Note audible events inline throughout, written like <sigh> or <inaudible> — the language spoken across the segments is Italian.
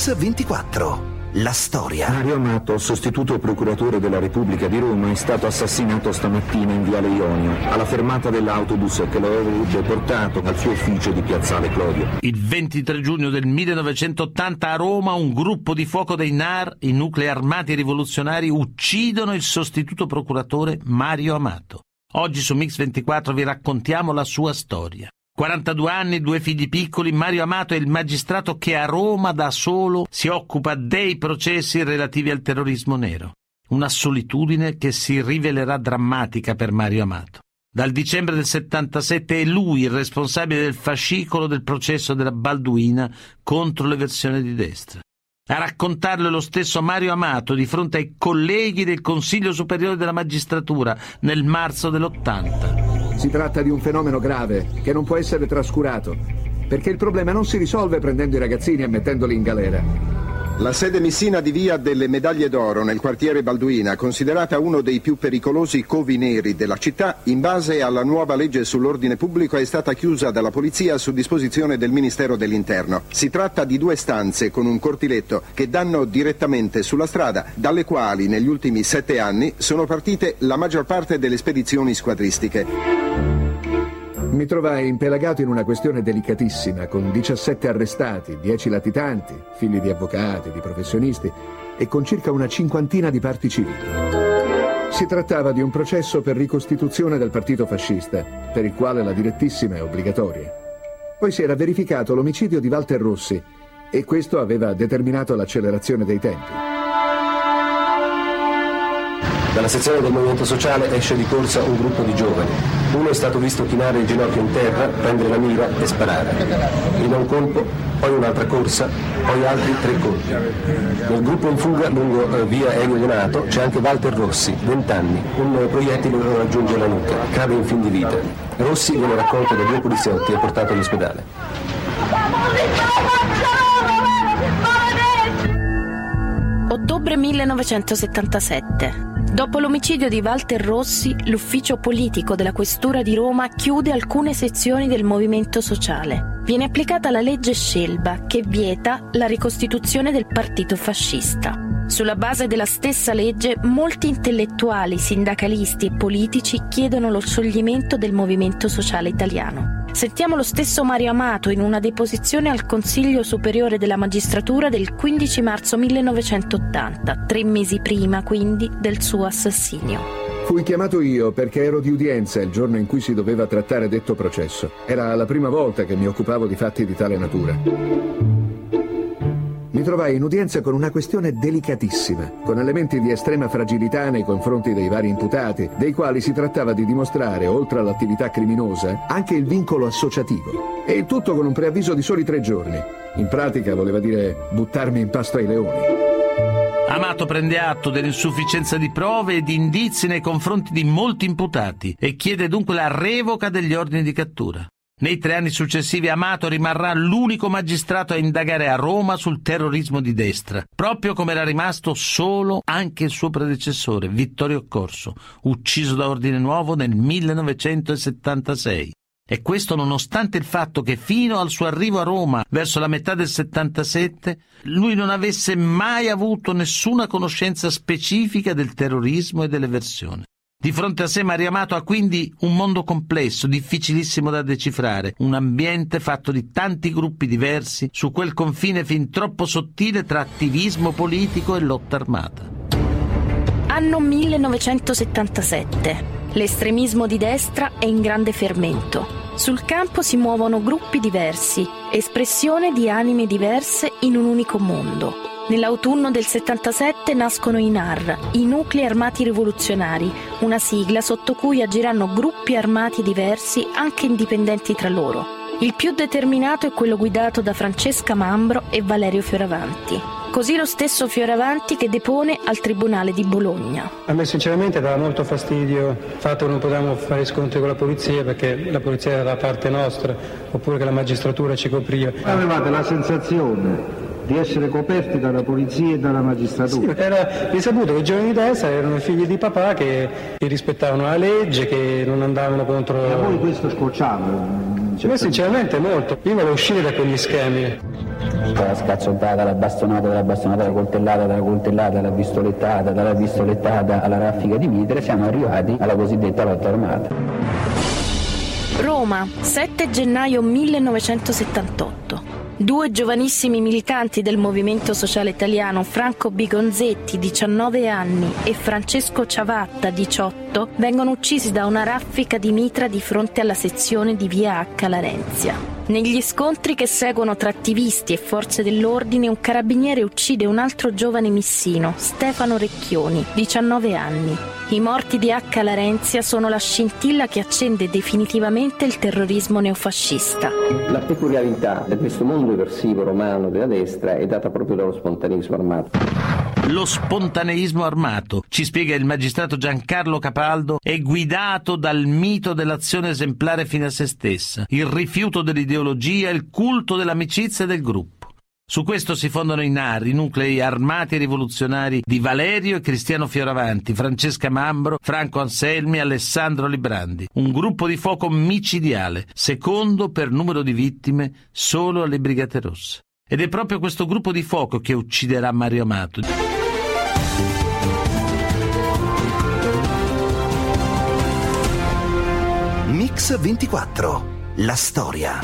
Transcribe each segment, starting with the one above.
Mix 24. La storia. Mario Amato, sostituto procuratore della Repubblica di Roma, è stato assassinato stamattina in Viale Ionio, alla fermata dell'autobus che lo avrebbe portato al suo ufficio di Piazzale Clodio. Il 23 giugno del 1980 a Roma un gruppo di fuoco dei NAR, i nuclei armati rivoluzionari, uccidono il sostituto procuratore Mario Amato. Oggi su Mix 24 vi raccontiamo la sua storia. 42 anni, due figli piccoli, Mario Amato è il magistrato che a Roma da solo si occupa dei processi relativi al terrorismo nero. Una solitudine che si rivelerà drammatica per Mario Amato. Dal dicembre del 77 è lui il responsabile del fascicolo del processo della Balduina contro le versioni di destra. A raccontarlo è lo stesso Mario Amato di fronte ai colleghi del Consiglio Superiore della Magistratura nel marzo dell'80. Si tratta di un fenomeno grave che non può essere trascurato, perché il problema non si risolve prendendo i ragazzini e mettendoli in galera. La sede missina di Via delle Medaglie d'Oro nel quartiere Balduina, considerata uno dei più pericolosi covi neri della città, in base alla nuova legge sull'ordine pubblico è stata chiusa dalla polizia su disposizione del Ministero dell'Interno. Si tratta di due stanze con un cortiletto che danno direttamente sulla strada, dalle quali negli ultimi sette anni sono partite la maggior parte delle spedizioni squadristiche. Mi trovai impelagato in una questione delicatissima, con 17 arrestati, 10 latitanti, figli di avvocati, di professionisti e con circa una cinquantina di parti civili. Si trattava di un processo per ricostituzione del partito fascista, per il quale la direttissima è obbligatoria. Poi si era verificato l'omicidio di Walter Rossi e questo aveva determinato l'accelerazione dei tempi. Dalla sezione del Movimento Sociale esce di corsa un gruppo di giovani. Uno è stato visto chinare il ginocchio in terra, prendere la mira e sparare. Prima un colpo, poi un'altra corsa, poi altri tre colpi. Nel gruppo in fuga lungo eh, via Elio Donato c'è anche Walter Rossi, 20 anni. Un proiettile lo raggiunge la nuca, cade in fin di vita. Rossi viene raccolto da due poliziotti e portato all'ospedale. Ottobre 1977. Dopo l'omicidio di Walter Rossi, l'ufficio politico della Questura di Roma chiude alcune sezioni del movimento sociale. Viene applicata la legge Scelba che vieta la ricostituzione del partito fascista. Sulla base della stessa legge, molti intellettuali, sindacalisti e politici chiedono lo scioglimento del movimento sociale italiano. Sentiamo lo stesso Mario Amato in una deposizione al Consiglio Superiore della Magistratura del 15 marzo 1980, tre mesi prima quindi del suo assassinio. Fui chiamato io perché ero di udienza il giorno in cui si doveva trattare detto processo. Era la prima volta che mi occupavo di fatti di tale natura. Mi trovai in udienza con una questione delicatissima, con elementi di estrema fragilità nei confronti dei vari imputati, dei quali si trattava di dimostrare, oltre all'attività criminosa, anche il vincolo associativo. E il tutto con un preavviso di soli tre giorni. In pratica voleva dire buttarmi in pasto ai leoni. Amato prende atto dell'insufficienza di prove e di indizi nei confronti di molti imputati e chiede dunque la revoca degli ordini di cattura. Nei tre anni successivi Amato rimarrà l'unico magistrato a indagare a Roma sul terrorismo di destra, proprio come era rimasto solo anche il suo predecessore, Vittorio Corso, ucciso da Ordine Nuovo nel 1976. E questo nonostante il fatto che fino al suo arrivo a Roma, verso la metà del 77, lui non avesse mai avuto nessuna conoscenza specifica del terrorismo e dell'eversione. Di fronte a sé Mario Amato ha quindi un mondo complesso, difficilissimo da decifrare, un ambiente fatto di tanti gruppi diversi, su quel confine fin troppo sottile tra attivismo politico e lotta armata. Anno 1977. L'estremismo di destra è in grande fermento. Sul campo si muovono gruppi diversi, espressione di anime diverse in un unico mondo. Nell'autunno del 77 nascono i NAR, i Nuclei Armati Rivoluzionari, una sigla sotto cui agiranno gruppi armati diversi, anche indipendenti tra loro. Il più determinato è quello guidato da Francesca Mambro e Valerio Fioravanti. Così lo stesso Fioravanti che depone al Tribunale di Bologna. A me sinceramente dava molto fastidio il fatto che non potevamo fare scontri con la polizia perché la polizia era da parte nostra oppure che la magistratura ci copriva. Avevate la sensazione di essere coperti dalla polizia e dalla magistratura. Sì, era risaputo che i giovani di destra erano figli di papà che, che rispettavano la legge, che non andavano contro... E a voi questo scocciava? Me sinceramente molto. Io volevo uscire da quegli schemi. la scazzottata, dalla bastonata, dalla bastonata, dalla coltellata, dalla coltellata, alla pistolettata, dalla pistolettata alla raffica di mitre, siamo arrivati alla cosiddetta lotta armata. Roma, 7 gennaio 1978. Due giovanissimi militanti del Movimento Sociale Italiano, Franco Bigonzetti, 19 anni, e Francesco Ciavatta, 18, vengono uccisi da una raffica di mitra di fronte alla sezione di via H. Larenzia. Negli scontri che seguono tra attivisti e forze dell'ordine, un carabiniere uccide un altro giovane missino, Stefano Recchioni, 19 anni. I morti di H. Larenzia sono la scintilla che accende definitivamente il terrorismo neofascista. La peculiarità di questo mondo eversivo romano della destra è data proprio dallo spontaneismo armato. Lo spontaneismo armato, ci spiega il magistrato Giancarlo Capaldo, è guidato dal mito dell'azione esemplare fine a se stessa, il rifiuto dell'ideologia, il culto dell'amicizia e del gruppo. Su questo si fondano i NAR, i nuclei armati rivoluzionari di Valerio e Cristiano Fioravanti, Francesca Mambro, Franco Anselmi e Alessandro Librandi. Un gruppo di fuoco micidiale, secondo per numero di vittime solo alle Brigate Rosse. Ed è proprio questo gruppo di fuoco che ucciderà Mario Amato. Mix 24. La storia.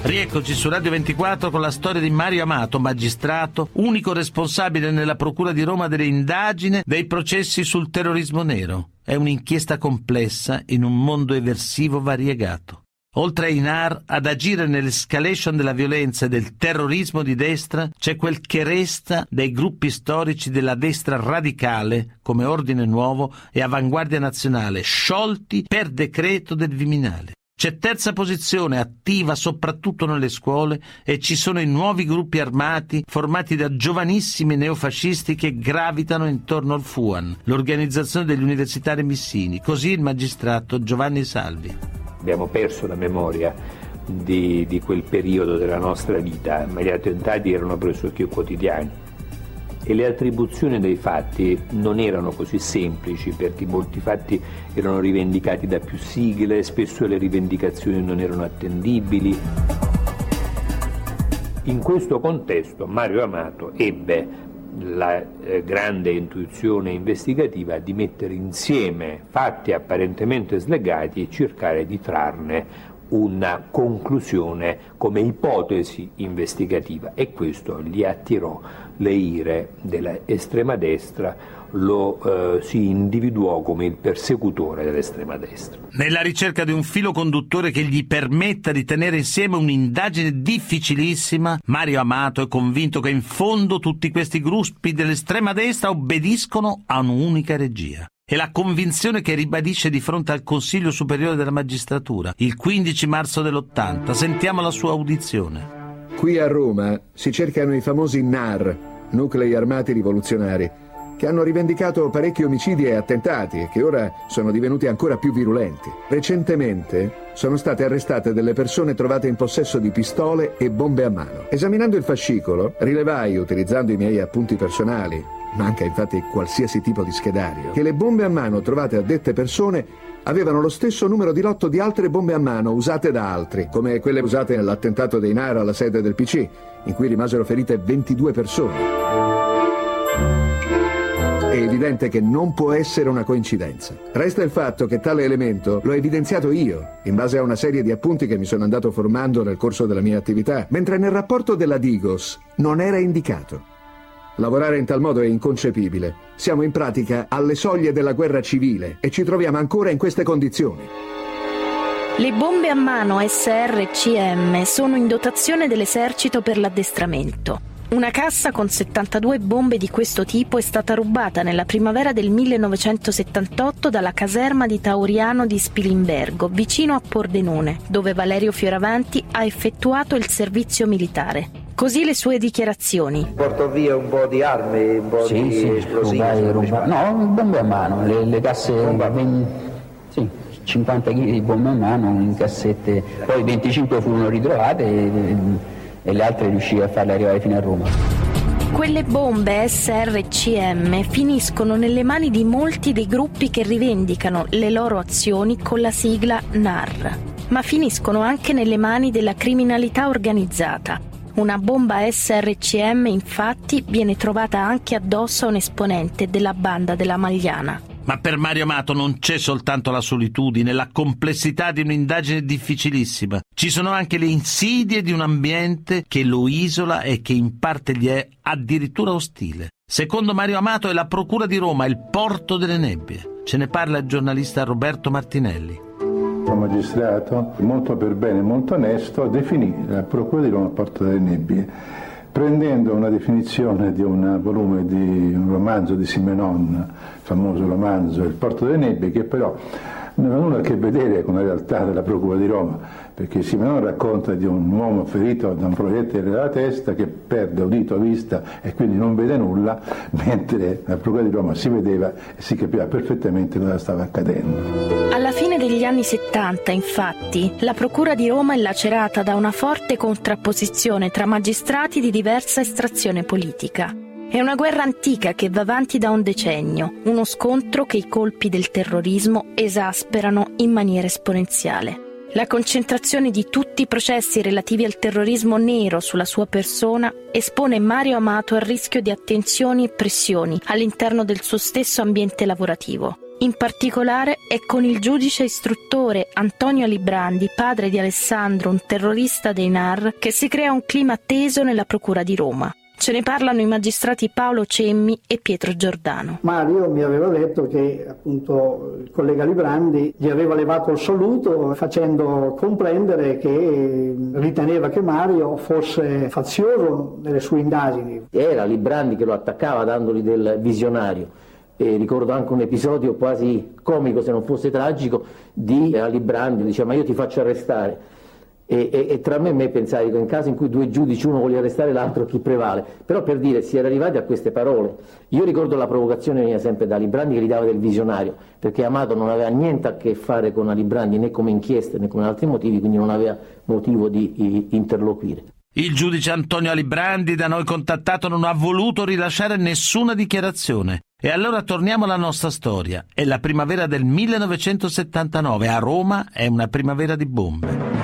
Rieccoci su Radio 24 con la storia di Mario Amato, magistrato, unico responsabile nella Procura di Roma delle indagini dei processi sul terrorismo nero. È un'inchiesta complessa in un mondo eversivo variegato. Oltre ai NAR, ad agire nell'escalation della violenza e del terrorismo di destra, c'è quel che resta dei gruppi storici della destra radicale, come Ordine Nuovo e Avanguardia Nazionale, sciolti per decreto del Viminale. C'è terza posizione attiva soprattutto nelle scuole e ci sono i nuovi gruppi armati formati da giovanissimi neofascisti che gravitano intorno al FUAN, l'organizzazione degli universitari missini, così il magistrato Giovanni Salvi. Abbiamo perso la memoria di, di quel periodo della nostra vita, ma gli attentati erano pressoché quotidiani e le attribuzioni dei fatti non erano così semplici perché molti fatti erano rivendicati da più sigle, spesso le rivendicazioni non erano attendibili. In questo contesto Mario Amato ebbe la eh, grande intuizione investigativa di mettere insieme fatti apparentemente slegati e cercare di trarne una conclusione come ipotesi investigativa. E questo gli attirò le ire dell'estrema destra, lo eh, si individuò come il persecutore dell'estrema destra. Nella ricerca di un filo conduttore che gli permetta di tenere insieme un'indagine difficilissima, Mario Amato è convinto che in fondo tutti questi gruppi dell'estrema destra obbediscono a un'unica regia. È la convinzione che ribadisce di fronte al Consiglio Superiore della Magistratura il 15 marzo dell'80. Sentiamo la sua audizione. Qui a Roma si cercano i famosi NAR, nuclei armati rivoluzionari, che hanno rivendicato parecchi omicidi e attentati e che ora sono divenuti ancora più virulenti. Recentemente sono state arrestate delle persone trovate in possesso di pistole e bombe a mano. Esaminando il fascicolo, rilevai, utilizzando i miei appunti personali, manca infatti qualsiasi tipo di schedario, che le bombe a mano trovate a dette persone avevano lo stesso numero di lotto di altre bombe a mano usate da altri, come quelle usate nell'attentato dei NAR alla sede del PC, in cui rimasero ferite 22 persone. È evidente che non può essere una coincidenza. Resta il fatto che tale elemento l'ho evidenziato io, in base a una serie di appunti che mi sono andato formando nel corso della mia attività, mentre nel rapporto della Digos non era indicato. Lavorare in tal modo è inconcepibile. Siamo in pratica alle soglie della guerra civile e ci troviamo ancora in queste condizioni. Le bombe a mano SRCM sono in dotazione dell'esercito per l'addestramento. Una cassa con 72 bombe di questo tipo è stata rubata nella primavera del 1978 dalla caserma di Tauriano di Spilimbergo, vicino a Pordenone, dove Valerio Fioravanti ha effettuato il servizio militare. Così le sue dichiarazioni. Porto via un po' di armi, un po' sì, di sì, esplosivi. rubai, rubai. No, bombe a mano, le, le casse... 20, sì, 50 kg di bombe a mano in cassette, poi 25 furono ritrovate e, e le altre riuscì a farle arrivare fino a Roma. Quelle bombe SRCM finiscono nelle mani di molti dei gruppi che rivendicano le loro azioni con la sigla NAR, ma finiscono anche nelle mani della criminalità organizzata, Una bomba SRCM infatti viene trovata anche addosso a un esponente della banda della Magliana. Ma per Mario Amato non c'è soltanto la solitudine, la complessità di un'indagine difficilissima. Ci sono anche le insidie di un ambiente che lo isola e che in parte gli è addirittura ostile. Secondo Mario Amato è la Procura di Roma il porto delle nebbie. Ce ne parla il giornalista Roberto Martinelli. Un magistrato molto per bene, molto onesto, definì la Procura di Roma il porto delle nebbie prendendo una definizione di un volume di un romanzo di Simenon, il famoso romanzo Il porto delle nebbie, che però non ha nulla a che vedere con la realtà della Procura di Roma, perché Simenon racconta di un uomo ferito da un proiettile nella testa che perde udito, vista e quindi non vede nulla, <laughs> mentre la Procura di Roma si vedeva e si capiva perfettamente cosa stava accadendo. Alla fine degli anni 70, infatti, la Procura di Roma è lacerata da una forte contrapposizione tra magistrati di diversa estrazione politica. È una guerra antica che va avanti da un decennio, uno scontro che i colpi del terrorismo esasperano in maniera esponenziale. La concentrazione di tutti i processi relativi al terrorismo nero sulla sua persona espone Mario Amato al rischio di attenzioni e pressioni all'interno del suo stesso ambiente lavorativo. In particolare è con il giudice istruttore Antonio Librandi, padre di Alessandro, un terrorista dei NAR, che si crea un clima teso nella Procura di Roma. Ce ne parlano i magistrati Paolo Cemmi e Pietro Giordano. Mario mi aveva detto che appunto il collega Librandi gli aveva levato il saluto facendo comprendere che riteneva che Mario fosse fazioso nelle sue indagini. Era Librandi che lo attaccava dandogli del visionario. E ricordo anche un episodio quasi comico, se non fosse tragico, di Librandi, diceva ma io ti faccio arrestare e, e, e, tra me e me pensai in caso in cui due giudici, uno voglia arrestare l'altro, chi prevale? Però per dire, si era arrivati a queste parole. Io ricordo la provocazione veniva sempre da Librandi che gli dava del visionario, perché Amato non aveva niente a che fare con Librandi né come inchieste né con altri motivi, quindi non aveva motivo di interloquire. Il giudice Antonio Alibrandi, da noi contattato, non ha voluto rilasciare nessuna dichiarazione. E allora torniamo alla nostra storia. È la primavera del 1979. A Roma è una primavera di bombe.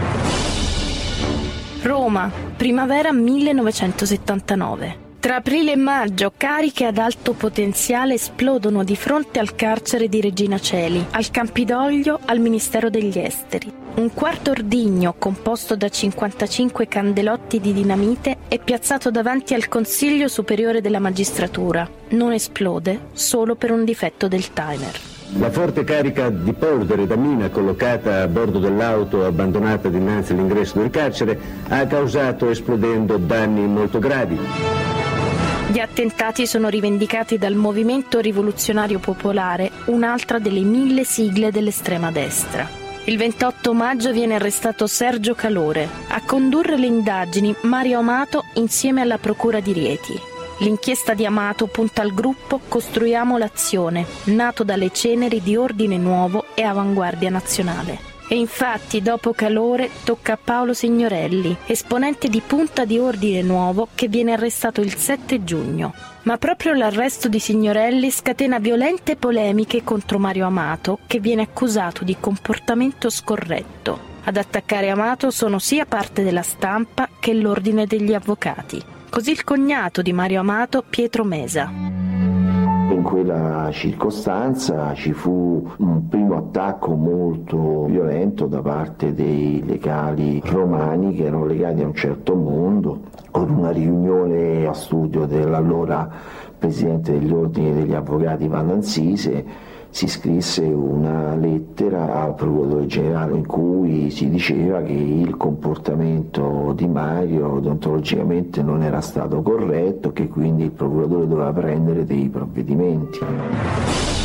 Roma, primavera 1979. Tra aprile e maggio cariche ad alto potenziale esplodono di fronte al carcere di Regina Celi, al Campidoglio, al Ministero degli Esteri. Un quarto ordigno, composto da 55 candelotti di dinamite, è piazzato davanti al Consiglio Superiore della Magistratura. Non esplode solo per un difetto del timer. La forte carica di polvere da mina collocata a bordo dell'auto abbandonata dinanzi all'ingresso del carcere ha causato esplodendo danni molto gravi. Gli attentati sono rivendicati dal Movimento Rivoluzionario Popolare, un'altra delle mille sigle dell'estrema destra. Il 28 maggio viene arrestato Sergio Calore. A condurre le indagini Mario Amato insieme alla Procura di Rieti. L'inchiesta di Amato punta al gruppo Costruiamo l'azione, nato dalle ceneri di Ordine Nuovo e Avanguardia Nazionale. E infatti, dopo calore, tocca a Paolo Signorelli, esponente di punta di Ordine Nuovo, che viene arrestato il 7 giugno. Ma proprio l'arresto di Signorelli scatena violente polemiche contro Mario Amato, che viene accusato di comportamento scorretto. Ad attaccare Amato sono sia parte della stampa che l'ordine degli avvocati. Così il cognato di Mario Amato, Pietro Mesa. In quella circostanza ci fu un primo attacco molto violento da parte dei legali romani che erano legati a un certo mondo, con una riunione a studio dell'allora presidente degli ordini degli avvocati Van si scrisse una lettera al procuratore generale in cui si diceva che il comportamento di Mario odontologicamente non era stato corretto, che quindi il procuratore doveva prendere dei provvedimenti.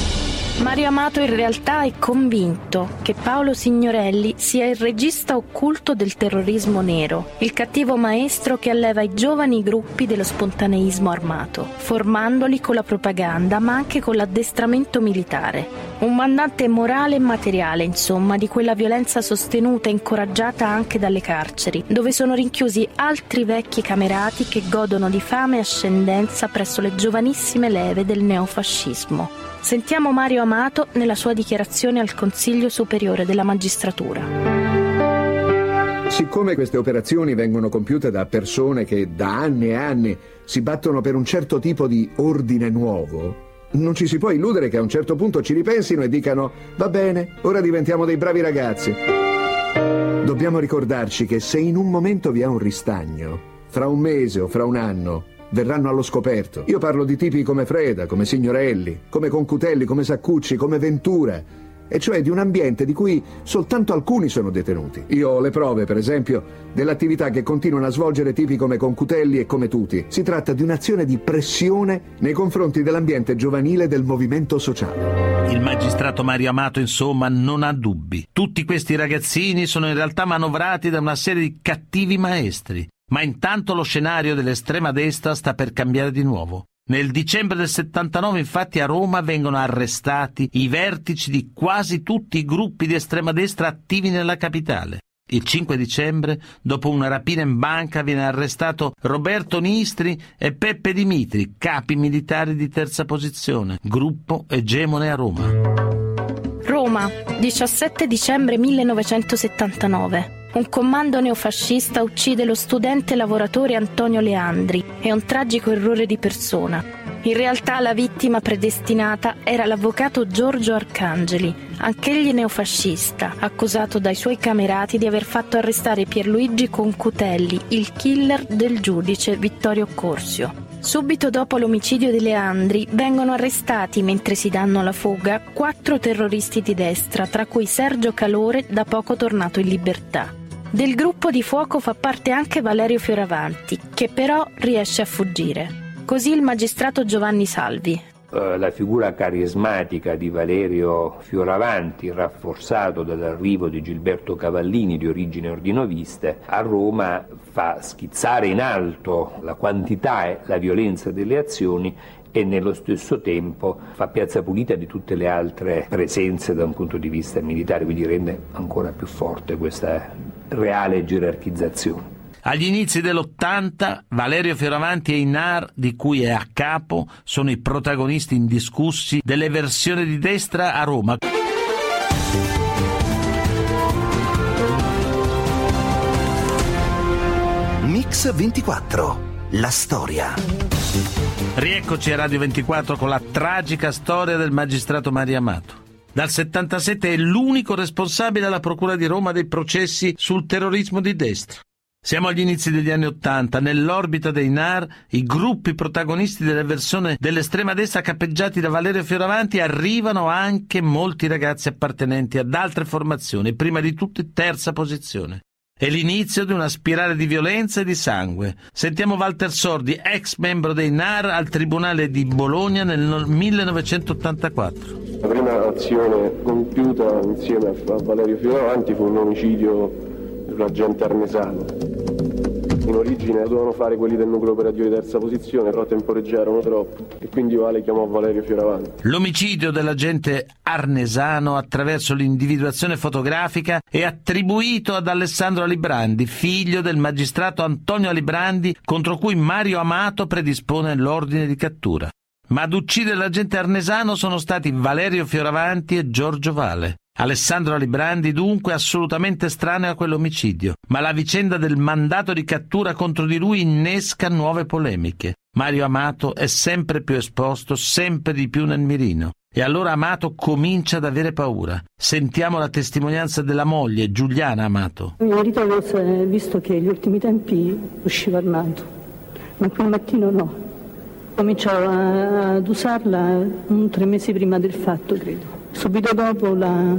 Mario Amato in realtà è convinto che Paolo Signorelli sia il regista occulto del terrorismo nero, il cattivo maestro che alleva i giovani gruppi dello spontaneismo armato, formandoli con la propaganda ma anche con l'addestramento militare. Un mandante morale e materiale, insomma, di quella violenza sostenuta e incoraggiata anche dalle carceri, dove sono rinchiusi altri vecchi camerati che godono di fame e ascendenza presso le giovanissime leve del neofascismo. Sentiamo Mario Amato nella sua dichiarazione al Consiglio Superiore della Magistratura. Siccome queste operazioni vengono compiute da persone che da anni e anni si battono per un certo tipo di ordine nuovo, non ci si può illudere che a un certo punto ci ripensino e dicano va bene, ora diventiamo dei bravi ragazzi. Dobbiamo ricordarci che se in un momento vi è un ristagno, fra un mese o fra un anno, verranno allo scoperto. Io parlo di tipi come Freda, come Signorelli, come Concutelli, come Saccucci, come Ventura, e cioè di un ambiente di cui soltanto alcuni sono detenuti. Io ho le prove, per esempio, dell'attività che continuano a svolgere tipi come Concutelli e come Tuti. Si tratta di un'azione di pressione nei confronti dell'ambiente giovanile del movimento sociale. Il magistrato Mario Amato, insomma, non ha dubbi. Tutti questi ragazzini sono in realtà manovrati da una serie di cattivi maestri. Ma intanto lo scenario dell'estrema destra sta per cambiare di nuovo. Nel dicembre del 79 infatti a Roma vengono arrestati i vertici di quasi tutti i gruppi di estrema destra attivi nella capitale. Il 5 dicembre, dopo una rapina in banca, viene arrestato Roberto Nistri e Peppe Dimitri, capi militari di terza posizione, gruppo egemone a Roma. Roma, 17 dicembre 1979. Un comando neofascista uccide lo studente lavoratore Antonio Leandri. È un tragico errore di persona. In realtà la vittima predestinata era l'avvocato Giorgio Arcangeli, anch'egli neofascista, accusato dai suoi camerati di aver fatto arrestare Pierluigi Concutelli, il killer del giudice Vittorio Corsio. Subito dopo l'omicidio di Leandri vengono arrestati mentre si danno la fuga quattro terroristi di destra, tra cui Sergio Calore, da poco tornato in libertà. Del gruppo di fuoco fa parte anche Valerio Fioravanti, che però riesce a fuggire. Così il magistrato Giovanni Salvi, eh, la figura carismatica di Valerio Fioravanti, rafforzato dall'arrivo di Gilberto Cavallini di origine ordinoviste, a Roma fa schizzare in alto la quantità e la violenza delle azioni e nello stesso tempo fa piazza pulita di tutte le altre presenze da un punto di vista militare, quindi rende ancora più forte questa reale gerarchizzazione. Agli inizi dell'80 Valerio Fioravanti e Inar, di cui è a capo, sono i protagonisti indiscussi delle versioni di destra a Roma. Mix 24. La storia. Rieccoci a Radio 24 con la tragica storia del magistrato Maria Amato. Dal 77 è l'unico responsabile alla Procura di Roma dei processi sul terrorismo di destra. Siamo agli inizi degli anni Ottanta, nell'orbita dei NAR, i gruppi protagonisti della versione dell'estrema destra cappeggiati da Valerio Fioravanti arrivano anche molti ragazzi appartenenti ad altre formazioni, prima di tutti terza posizione. È l'inizio di una spirale di violenza e di sangue. Sentiamo Walter Sordi, ex membro dei NAR al Tribunale di Bologna nel 1984. La prima azione compiuta insieme a Valerio Fioravanti fu un omicidio di un agente armesano. In origine dovevano fare quelli del nucleo operativo di terza posizione, però temporeggiarono troppo e quindi Vale chiamò Valerio Fioravanti. L'omicidio dell'agente arnesano attraverso l'individuazione fotografica è attribuito ad Alessandro Alibrandi, figlio del magistrato Antonio Alibrandi, contro cui Mario Amato predispone l'ordine di cattura. Ma ad uccidere l'agente arnesano sono stati Valerio Fioravanti e Giorgio Vale. Alessandro Alibrandi dunque assolutamente estraneo a quell'omicidio, ma la vicenda del mandato di cattura contro di lui innesca nuove polemiche. Mario Amato è sempre più esposto, sempre di più nel mirino. E allora Amato comincia ad avere paura. Sentiamo la testimonianza della moglie, Giuliana Amato. Mio marito aveva visto che negli ultimi tempi usciva armato, ma quel mattino no. Cominciò ad usarla tre mesi prima del fatto, credo. Subito dopo la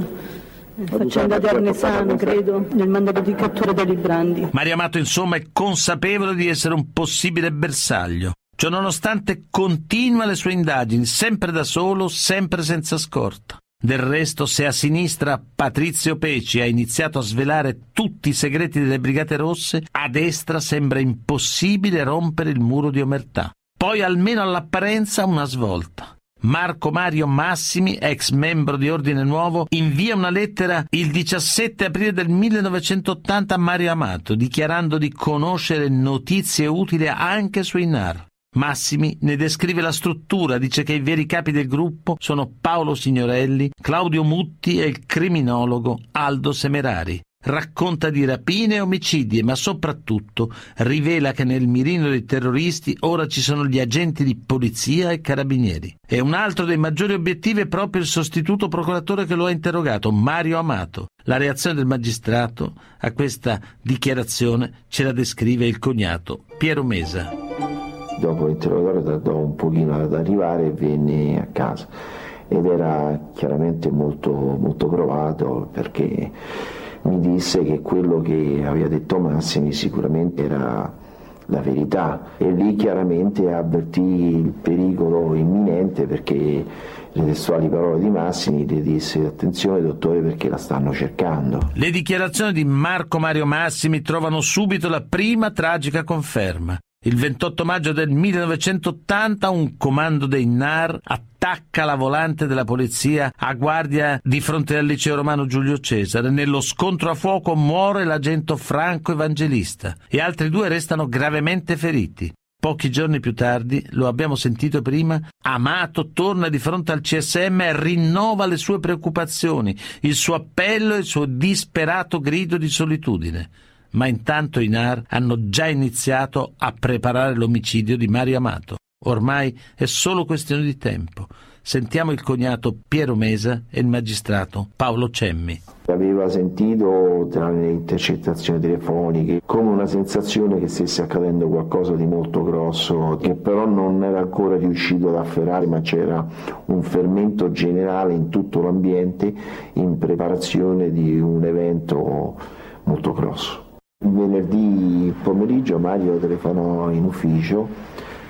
faccenda di Arnesano, credo, nel mandato di cattura degli Brandi. Mario Amato, insomma, è consapevole di essere un possibile bersaglio. Ciononostante continua le sue indagini, sempre da solo, sempre senza scorta. Del resto, se a sinistra Patrizio Peci ha iniziato a svelare tutti i segreti delle Brigate Rosse, a destra sembra impossibile rompere il muro di omertà. Poi, almeno all'apparenza, una svolta. Marco Mario Massimi, ex membro di Ordine Nuovo, invia una lettera il 17 aprile del 1980 a Mario Amato, dichiarando di conoscere notizie utili anche sui NAR. Massimi ne descrive la struttura, dice che i veri capi del gruppo sono Paolo Signorelli, Claudio Mutti e il criminologo Aldo Semerari. Racconta di rapine e omicidi, ma soprattutto rivela che nel mirino dei terroristi ora ci sono gli agenti di polizia e carabinieri. E un altro dei maggiori obiettivi è proprio il sostituto procuratore che lo ha interrogato, Mario Amato. La reazione del magistrato a questa dichiarazione ce la descrive il cognato Piero Mesa. Dopo l'interrogatorio tardò un pochino ad arrivare e venne a casa ed era chiaramente molto, molto provato perché mi disse che quello che aveva detto Massimi sicuramente era la verità e lì chiaramente avvertì il pericolo imminente perché le testuali parole di Massimi le disse attenzione dottore perché la stanno cercando. Le dichiarazioni di Marco Mario Massimi trovano subito la prima tragica conferma. Il 28 maggio del 1980 un comando dei NAR attacca la volante della polizia a guardia di fronte al liceo romano Giulio Cesare. Nello scontro a fuoco muore l'agente Franco Evangelista e altri due restano gravemente feriti. Pochi giorni più tardi, lo abbiamo sentito prima, Amato torna di fronte al CSM e rinnova le sue preoccupazioni, il suo appello e il suo disperato grido di solitudine ma intanto i NAR hanno già iniziato a preparare l'omicidio di Mario Amato. Ormai è solo questione di tempo. Sentiamo il cognato Piero Mesa e il magistrato Paolo Cemmi. Aveva sentito tra le intercettazioni telefoniche come una sensazione che stesse accadendo qualcosa di molto grosso, che però non era ancora riuscito ad afferrare, ma c'era un fermento generale in tutto l'ambiente in preparazione di un evento molto grosso. Il venerdì pomeriggio Mario telefonò in ufficio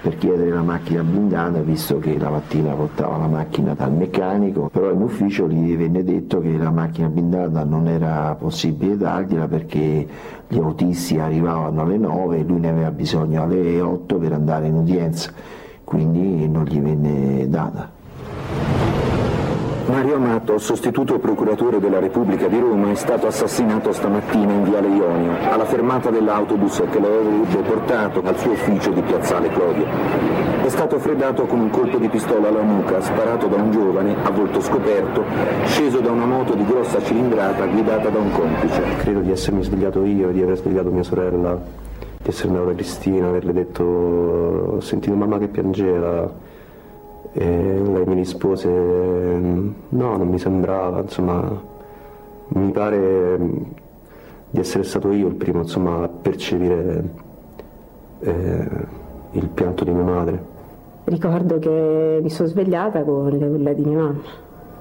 per chiedere la macchina blindata visto che la mattina portava la macchina dal meccanico, però in ufficio gli venne detto che la macchina blindata non era possibile dargliela perché gli autisti arrivavano alle 9 e lui ne aveva bisogno alle 8 per andare in udienza, quindi non gli venne data. Mario Amato, sostituto procuratore della Repubblica di Roma, è stato assassinato stamattina in Viale Ionio, alla fermata dell'autobus che lo avrebbe portato al suo ufficio di Piazzale Clodio. È stato freddato con un colpo di pistola alla nuca, sparato da un giovane, a volto scoperto, sceso da una moto di grossa cilindrata guidata da un complice. Credo di essermi svegliato io, di aver svegliato mia sorella, di essere andata da Cristina, averle detto, ho sentito mamma che piangeva, e lei mi rispose no, non mi sembrava, insomma, mi pare di essere stato io il primo insomma, a percepire eh, il pianto di mia madre. Ricordo che mi sono svegliata con le urla di mia mamma,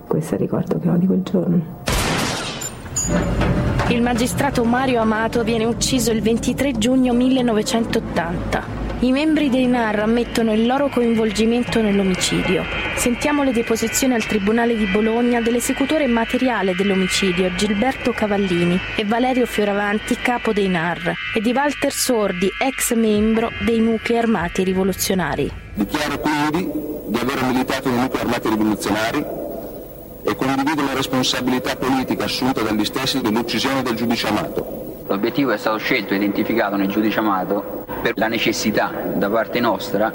questo è il ricordo che ho di quel giorno. Il magistrato Mario Amato viene ucciso il 23 giugno 1980. I membri dei NAR ammettono il loro coinvolgimento nell'omicidio. Sentiamo le deposizioni al Tribunale di Bologna dell'esecutore materiale dell'omicidio Gilberto Cavallini e Valerio Fioravanti, capo dei NAR, e di Walter Sordi, ex membro dei nuclei armati rivoluzionari. Dichiaro quindi di aver militato nei nuclei armati rivoluzionari e condivido la responsabilità politica assunta dagli stessi dell'uccisione del giudice Amato L'obiettivo è stato scelto e identificato nel giudice amato per la necessità da parte nostra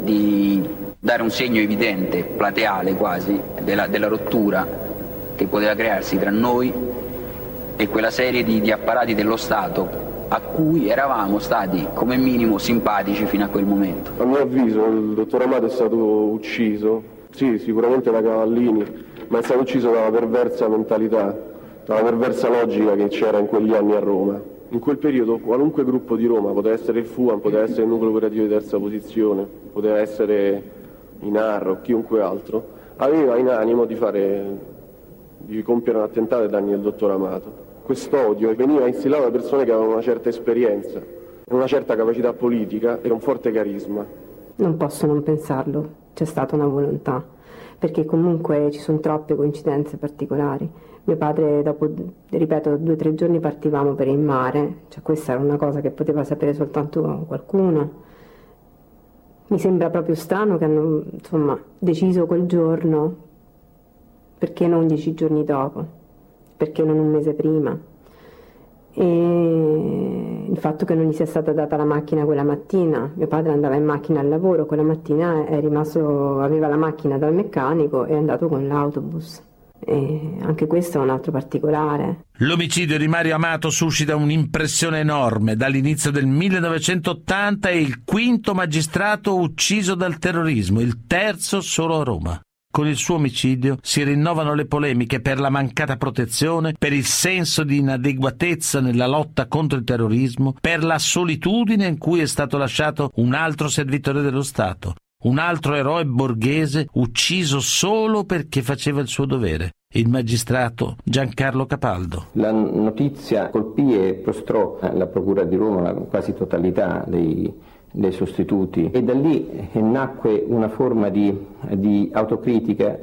di dare un segno evidente, plateale quasi, della, della rottura che poteva crearsi tra noi e quella serie di, di apparati dello Stato a cui eravamo stati come minimo simpatici fino a quel momento. A mio avviso il dottor Amato è stato ucciso, sì, sicuramente da Cavallini, ma è stato ucciso da una perversa mentalità dalla perversa logica che c'era in quegli anni a Roma. In quel periodo qualunque gruppo di Roma, poteva essere il FUAM, poteva essere il nucleo operativo di terza posizione, poteva essere Inarro chiunque altro, aveva in animo di, fare, di compiere un attentato ai danni del dottor Amato. Quest'odio veniva instillato da persone che avevano una certa esperienza, una certa capacità politica e un forte carisma. Non posso non pensarlo, c'è stata una volontà, perché comunque ci sono troppe coincidenze particolari mio padre dopo, ripeto, due o tre giorni partivamo per il mare, cioè questa era una cosa che poteva sapere soltanto qualcuno. Mi sembra proprio strano che hanno insomma, deciso quel giorno, perché non dieci giorni dopo, perché non un mese prima. E il fatto che non gli sia stata data la macchina quella mattina, mio padre andava in macchina al lavoro, quella mattina rimasto, aveva la macchina dal meccanico e è andato con l'autobus E anche questo è un altro particolare. L'omicidio di Mario Amato suscita un'impressione enorme. Dall'inizio del 1980 è il quinto magistrato ucciso dal terrorismo, il terzo solo a Roma. Con il suo omicidio si rinnovano le polemiche per la mancata protezione, per il senso di inadeguatezza nella lotta contro il terrorismo, per la solitudine in cui è stato lasciato un altro servitore dello Stato, un altro eroe borghese ucciso solo perché faceva il suo dovere il magistrato Giancarlo Capaldo. La notizia colpì e prostrò la Procura di Roma la quasi totalità dei, dei sostituti e da lì nacque una forma di, di autocritica,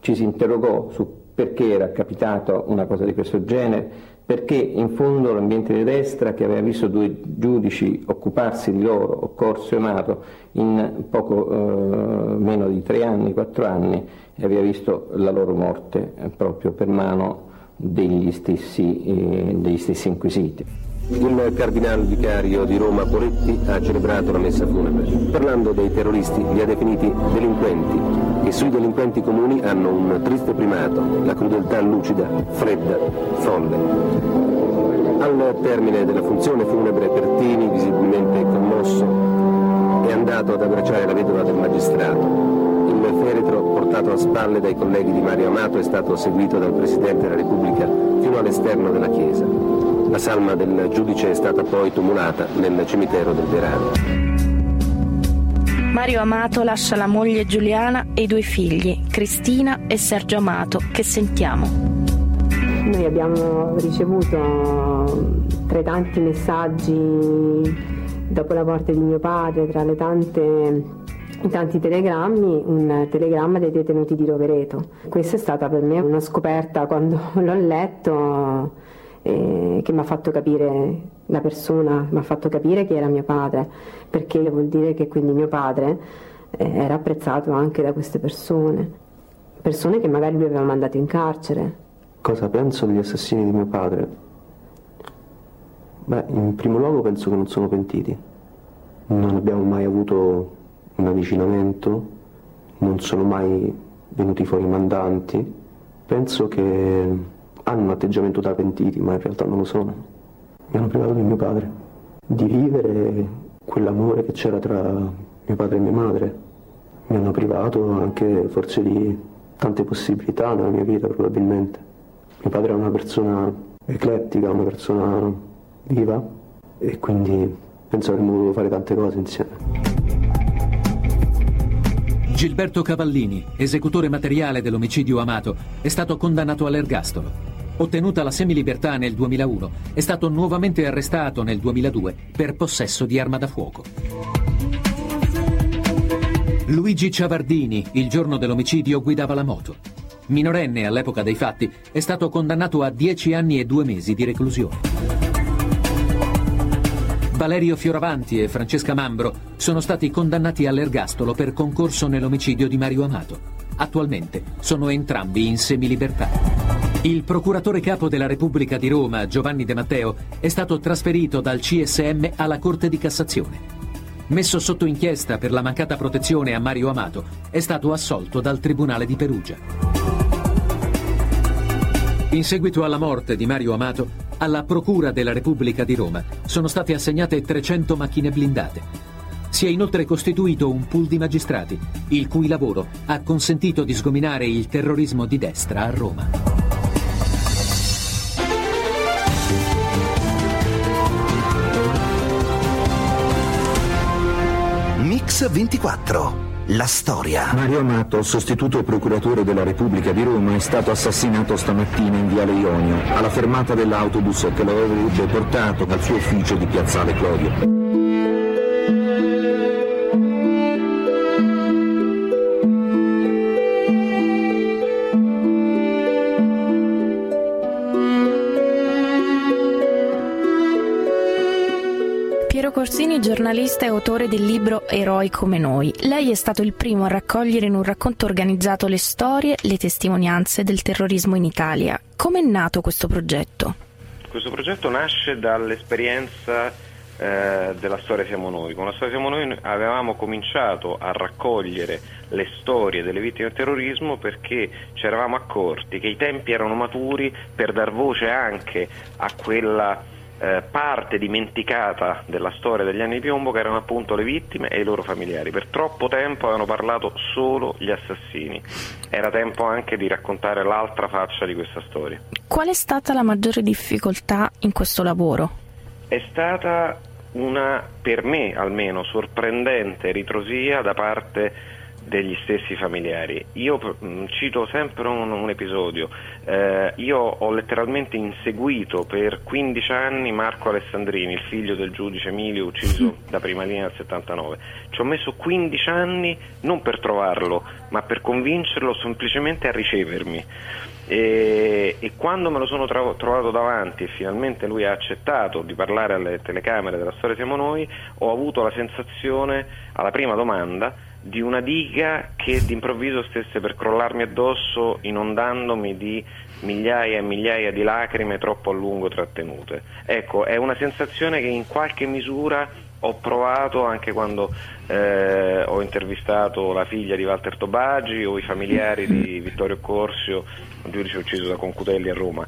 ci si interrogò su perché era capitato una cosa di questo genere, perché in fondo l'ambiente di destra che aveva visto due giudici occuparsi di loro, Amato, in poco eh, meno di tre anni, quattro anni, aveva visto la loro morte eh, proprio per mano degli stessi, eh, degli stessi inquisiti. Il cardinale vicario di Roma Poretti ha celebrato la messa funebre. Parlando dei terroristi, li ha definiti delinquenti e sui delinquenti comuni hanno un triste primato, la crudeltà lucida, fredda, folle. Al termine della funzione funebre Pertini, visibilmente commosso, è andato ad abbracciare la vedova del magistrato. Il feretro, portato a spalle dai colleghi di Mario Amato, è stato seguito dal Presidente della Repubblica fino all'esterno della chiesa. La salma del giudice è stata poi tumulata nel cimitero del Verano. Mario Amato lascia la moglie Giuliana e i due figli, Cristina e Sergio Amato, che sentiamo. Noi abbiamo ricevuto tra i tanti messaggi dopo la morte di mio padre, tra le tante i tanti telegrammi, un telegramma dei detenuti di Rovereto. Questa è stata per me una scoperta quando <laughs> l'ho letto eh, che mi ha fatto capire la persona, mi ha fatto capire che era mio padre, perché vuol dire che quindi mio padre eh, era apprezzato anche da queste persone, persone che magari lui aveva mandato in carcere. Cosa penso degli assassini di mio padre? Beh, in primo luogo penso che non sono pentiti, non abbiamo mai avuto un avvicinamento, non sono mai venuti fuori mandanti, penso che hanno un atteggiamento da pentiti, ma in realtà non lo sono. Mi hanno privato di mio padre, di vivere quell'amore che c'era tra mio padre e mia madre. Mi hanno privato anche forse di tante possibilità nella mia vita, probabilmente. Mio padre era una persona eclettica, una persona viva e quindi penso avremmo voluto fare tante cose insieme. Gilberto Cavallini, esecutore materiale dell'omicidio amato, è stato condannato all'ergastolo. Ottenuta la semilibertà nel 2001, è stato nuovamente arrestato nel 2002 per possesso di arma da fuoco. Luigi Ciavardini, il giorno dell'omicidio, guidava la moto. Minorenne all'epoca dei fatti, è stato condannato a 10 anni e 2 mesi di reclusione. Valerio Fioravanti e Francesca Mambro sono stati condannati all'ergastolo per concorso nell'omicidio di Mario Amato. Attualmente sono entrambi in semilibertà. Il procuratore capo della Repubblica di Roma, Giovanni De Matteo, è stato trasferito dal CSM alla Corte di Cassazione. Messo sotto inchiesta per la mancata protezione a Mario Amato, è stato assolto dal Tribunale di Perugia. In seguito alla morte di Mario Amato, alla Procura della Repubblica di Roma sono state assegnate 300 macchine blindate. Si è inoltre costituito un pool di magistrati, il cui lavoro ha consentito di sgominare il terrorismo di destra a Roma. Mix 24. La storia. Mario Amato, sostituto procuratore della Repubblica di Roma, è stato assassinato stamattina in Viale Ionio, alla fermata dell'autobus che lo avrebbe portato al suo ufficio di Piazzale Clodio. Giornalista e autore del libro Eroi come noi. Lei è stato il primo a raccogliere in un racconto organizzato le storie, le testimonianze del terrorismo in Italia. Come è nato questo progetto? Questo progetto nasce dall'esperienza eh, della storia Siamo Noi. Con la storia Siamo Noi avevamo cominciato a raccogliere le storie delle vittime del terrorismo perché ci eravamo accorti che i tempi erano maturi per dar voce anche a quella eh, parte dimenticata della storia degli anni di piombo che erano appunto le vittime e i loro familiari. Per troppo tempo avevano parlato solo gli assassini. Era tempo anche di raccontare l'altra faccia di questa storia. Qual è stata la maggiore difficoltà in questo lavoro? È stata una, per me almeno, sorprendente ritrosia da parte degli stessi familiari. Io mm, cito sempre un, un episodio, eh, io ho letteralmente inseguito per 15 anni Marco Alessandrini, il figlio del giudice Emilio ucciso <laughs> da prima linea nel 79. Ci ho messo 15 anni non per trovarlo, ma per convincerlo semplicemente a ricevermi. E, e, quando me lo sono tra- trovato davanti e finalmente lui ha accettato di parlare alle telecamere della storia Siamo Noi, ho avuto la sensazione, alla prima domanda, di una diga che d'improvviso stesse per crollarmi addosso inondandomi di migliaia e migliaia di lacrime troppo a lungo trattenute. Ecco, è una sensazione che in qualche misura ho provato anche quando eh, ho intervistato la figlia di Walter Tobagi o i familiari di Vittorio Corsio, un giudice ucciso da Concutelli a Roma.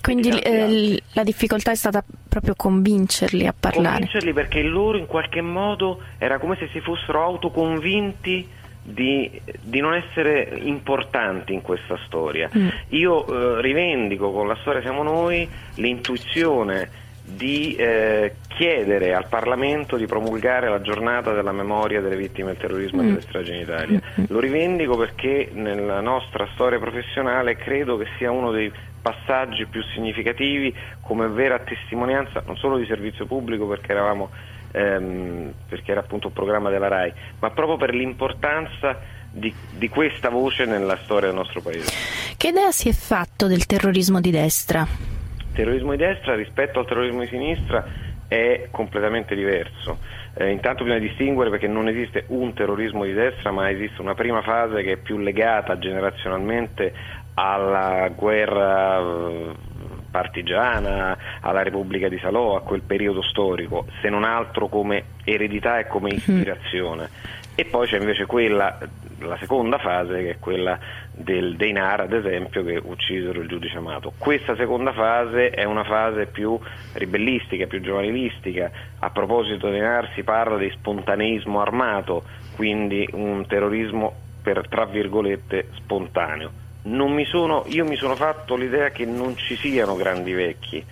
Quindi eh, la difficoltà è stata proprio convincerli a parlare. Convincerli perché loro in qualche modo era come se si fossero autoconvinti di, di non essere importanti in questa storia. Mm. Io eh, rivendico con la storia Siamo Noi l'intuizione di eh, chiedere al Parlamento di promulgare la giornata della memoria delle vittime del terrorismo mm. e delle stragi in Italia. Mm. Lo rivendico perché nella nostra storia professionale credo che sia uno dei passaggi più significativi come vera testimonianza non solo di servizio pubblico perché eravamo ehm, perché era appunto un programma della RAI, ma proprio per l'importanza di, di, questa voce nella storia del nostro paese. Che idea si è fatto del terrorismo di destra? Terrorismo di destra rispetto al terrorismo di sinistra è completamente diverso. Eh, intanto bisogna distinguere perché non esiste un terrorismo di destra, ma esiste una prima fase che è più legata generazionalmente alla guerra eh, partigiana, alla Repubblica di Salò, a quel periodo storico, se non altro come eredità e come ispirazione. E poi c'è invece quella, la seconda fase, che è quella del, dei NAR, ad esempio, che uccisero il giudice Amato. Questa seconda fase è una fase più ribellistica, più giovanilistica. A proposito dei NAR si parla di spontaneismo armato, quindi un terrorismo per, tra virgolette, spontaneo mi sono, io mi sono fatto l'idea che non ci siano grandi vecchi,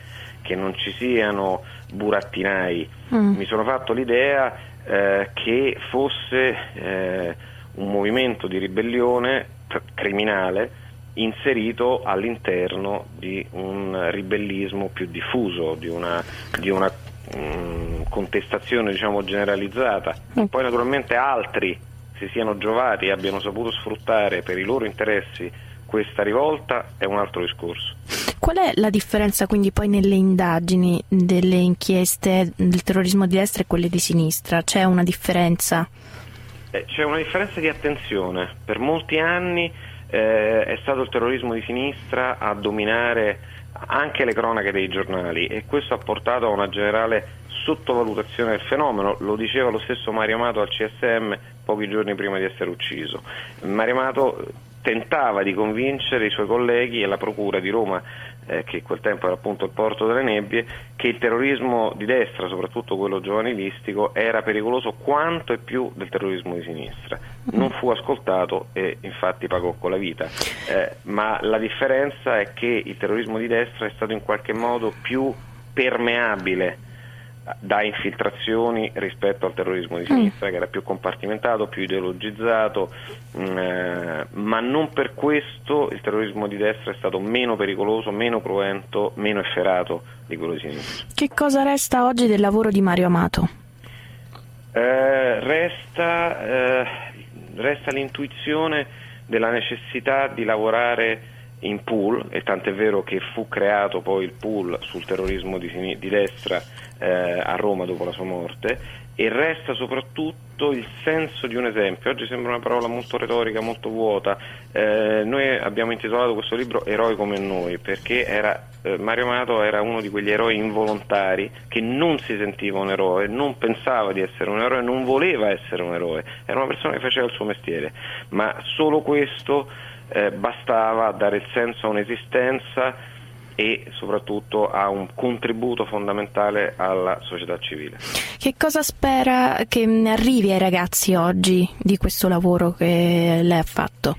che non ci siano burattinai, mm. mi sono fatto l'idea eh, che fosse eh, un movimento di ribellione criminale inserito all'interno di un ribellismo più diffuso, di una, di una um, contestazione diciamo, generalizzata. Mm. Poi naturalmente altri si siano giovati e abbiano saputo sfruttare per i loro interessi questa rivolta è un altro discorso. Qual è la differenza quindi poi nelle indagini delle inchieste del terrorismo di destra e quelle di sinistra? C'è una differenza? Eh, c'è una differenza di attenzione. Per molti anni eh, è stato il terrorismo di sinistra a dominare anche le cronache dei giornali e questo ha portato a una generale sottovalutazione del fenomeno, lo diceva lo stesso Mario Amato al CSM pochi giorni prima di essere ucciso. Mario Amato tentava di convincere i suoi colleghi e la Procura di Roma, eh, che quel tempo era appunto il porto delle nebbie, che il terrorismo di destra, soprattutto quello giovanilistico, era pericoloso quanto e più del terrorismo di sinistra. Non fu ascoltato e infatti pagò con la vita. Eh, ma la differenza è che il terrorismo di destra è stato in qualche modo più permeabile da infiltrazioni rispetto al terrorismo di sinistra mm. che era più compartimentato, più ideologizzato, mh, mm, eh, ma non per questo il terrorismo di destra è stato meno pericoloso, meno cruento, meno efferato di quello di sinistra. Che cosa resta oggi del lavoro di Mario Amato? Eh, resta, eh, resta l'intuizione della necessità di lavorare in pool, e tant'è vero che fu creato poi il pool sul terrorismo di, di destra eh, a Roma dopo la sua morte, e resta soprattutto il senso di un esempio. Oggi sembra una parola molto retorica, molto vuota. Eh, noi abbiamo intitolato questo libro Eroi come noi perché era, eh, Mario Amato era uno di quegli eroi involontari che non si sentiva un eroe, non pensava di essere un eroe, non voleva essere un eroe, era una persona che faceva il suo mestiere, ma solo questo eh, bastava a dare il senso a un'esistenza e soprattutto ha un contributo fondamentale alla società civile. Che cosa spera che arrivi ai ragazzi oggi di questo lavoro che lei ha fatto?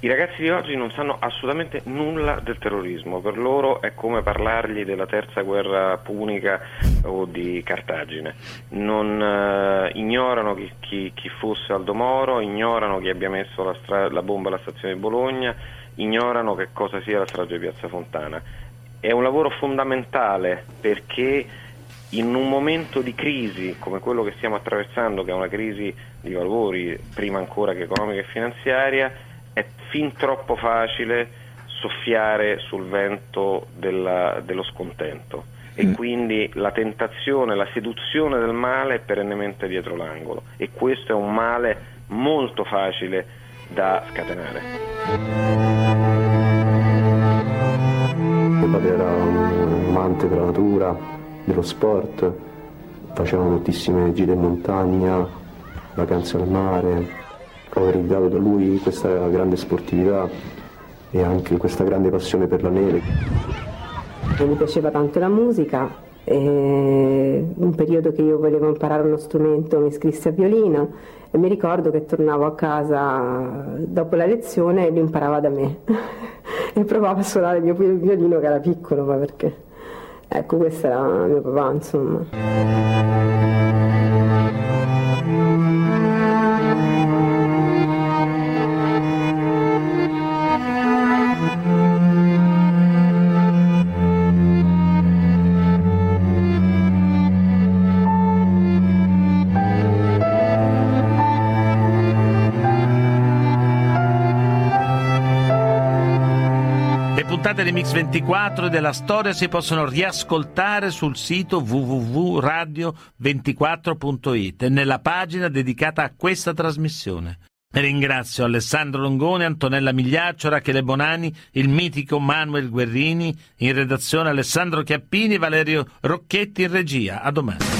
I ragazzi di oggi non sanno assolutamente nulla del terrorismo, per loro è come parlargli della terza guerra punica o di Cartagine. Non, eh, ignorano chi, chi, chi, fosse Aldo Moro, ignorano chi abbia messo la, stra- la bomba alla stazione di Bologna, ignorano che cosa sia la strage di Piazza Fontana è un lavoro fondamentale perché in un momento di crisi come quello che stiamo attraversando, che è una crisi di valori prima ancora che economica e finanziaria, è fin troppo facile soffiare sul vento della, dello scontento e mm. quindi la tentazione, la seduzione del male è perennemente dietro l'angolo e questo è un male molto facile da scatenare mio padre era un amante della natura, dello sport, faceva moltissime gite in montagna, vacanze al mare. Ho ereditato da lui questa grande sportività e anche questa grande passione per la neve. Mi piaceva tanto la musica, e un periodo che io volevo imparare uno strumento mi iscrissi a violino e mi ricordo che tornavo a casa dopo la lezione e lui imparava da me. <laughs> E provavo a suonare il mio violino che era piccolo ma perché? Ecco questo era mio papà insomma puntate di Mix24 e della storia si possono riascoltare sul sito www.radio24.it e nella pagina dedicata a questa trasmissione. Ringrazio Alessandro Longone, Antonella Migliaccio, Rachele Bonani, il mitico Manuel Guerrini, in redazione Alessandro Chiappini, Valerio Rocchetti in regia. A domani.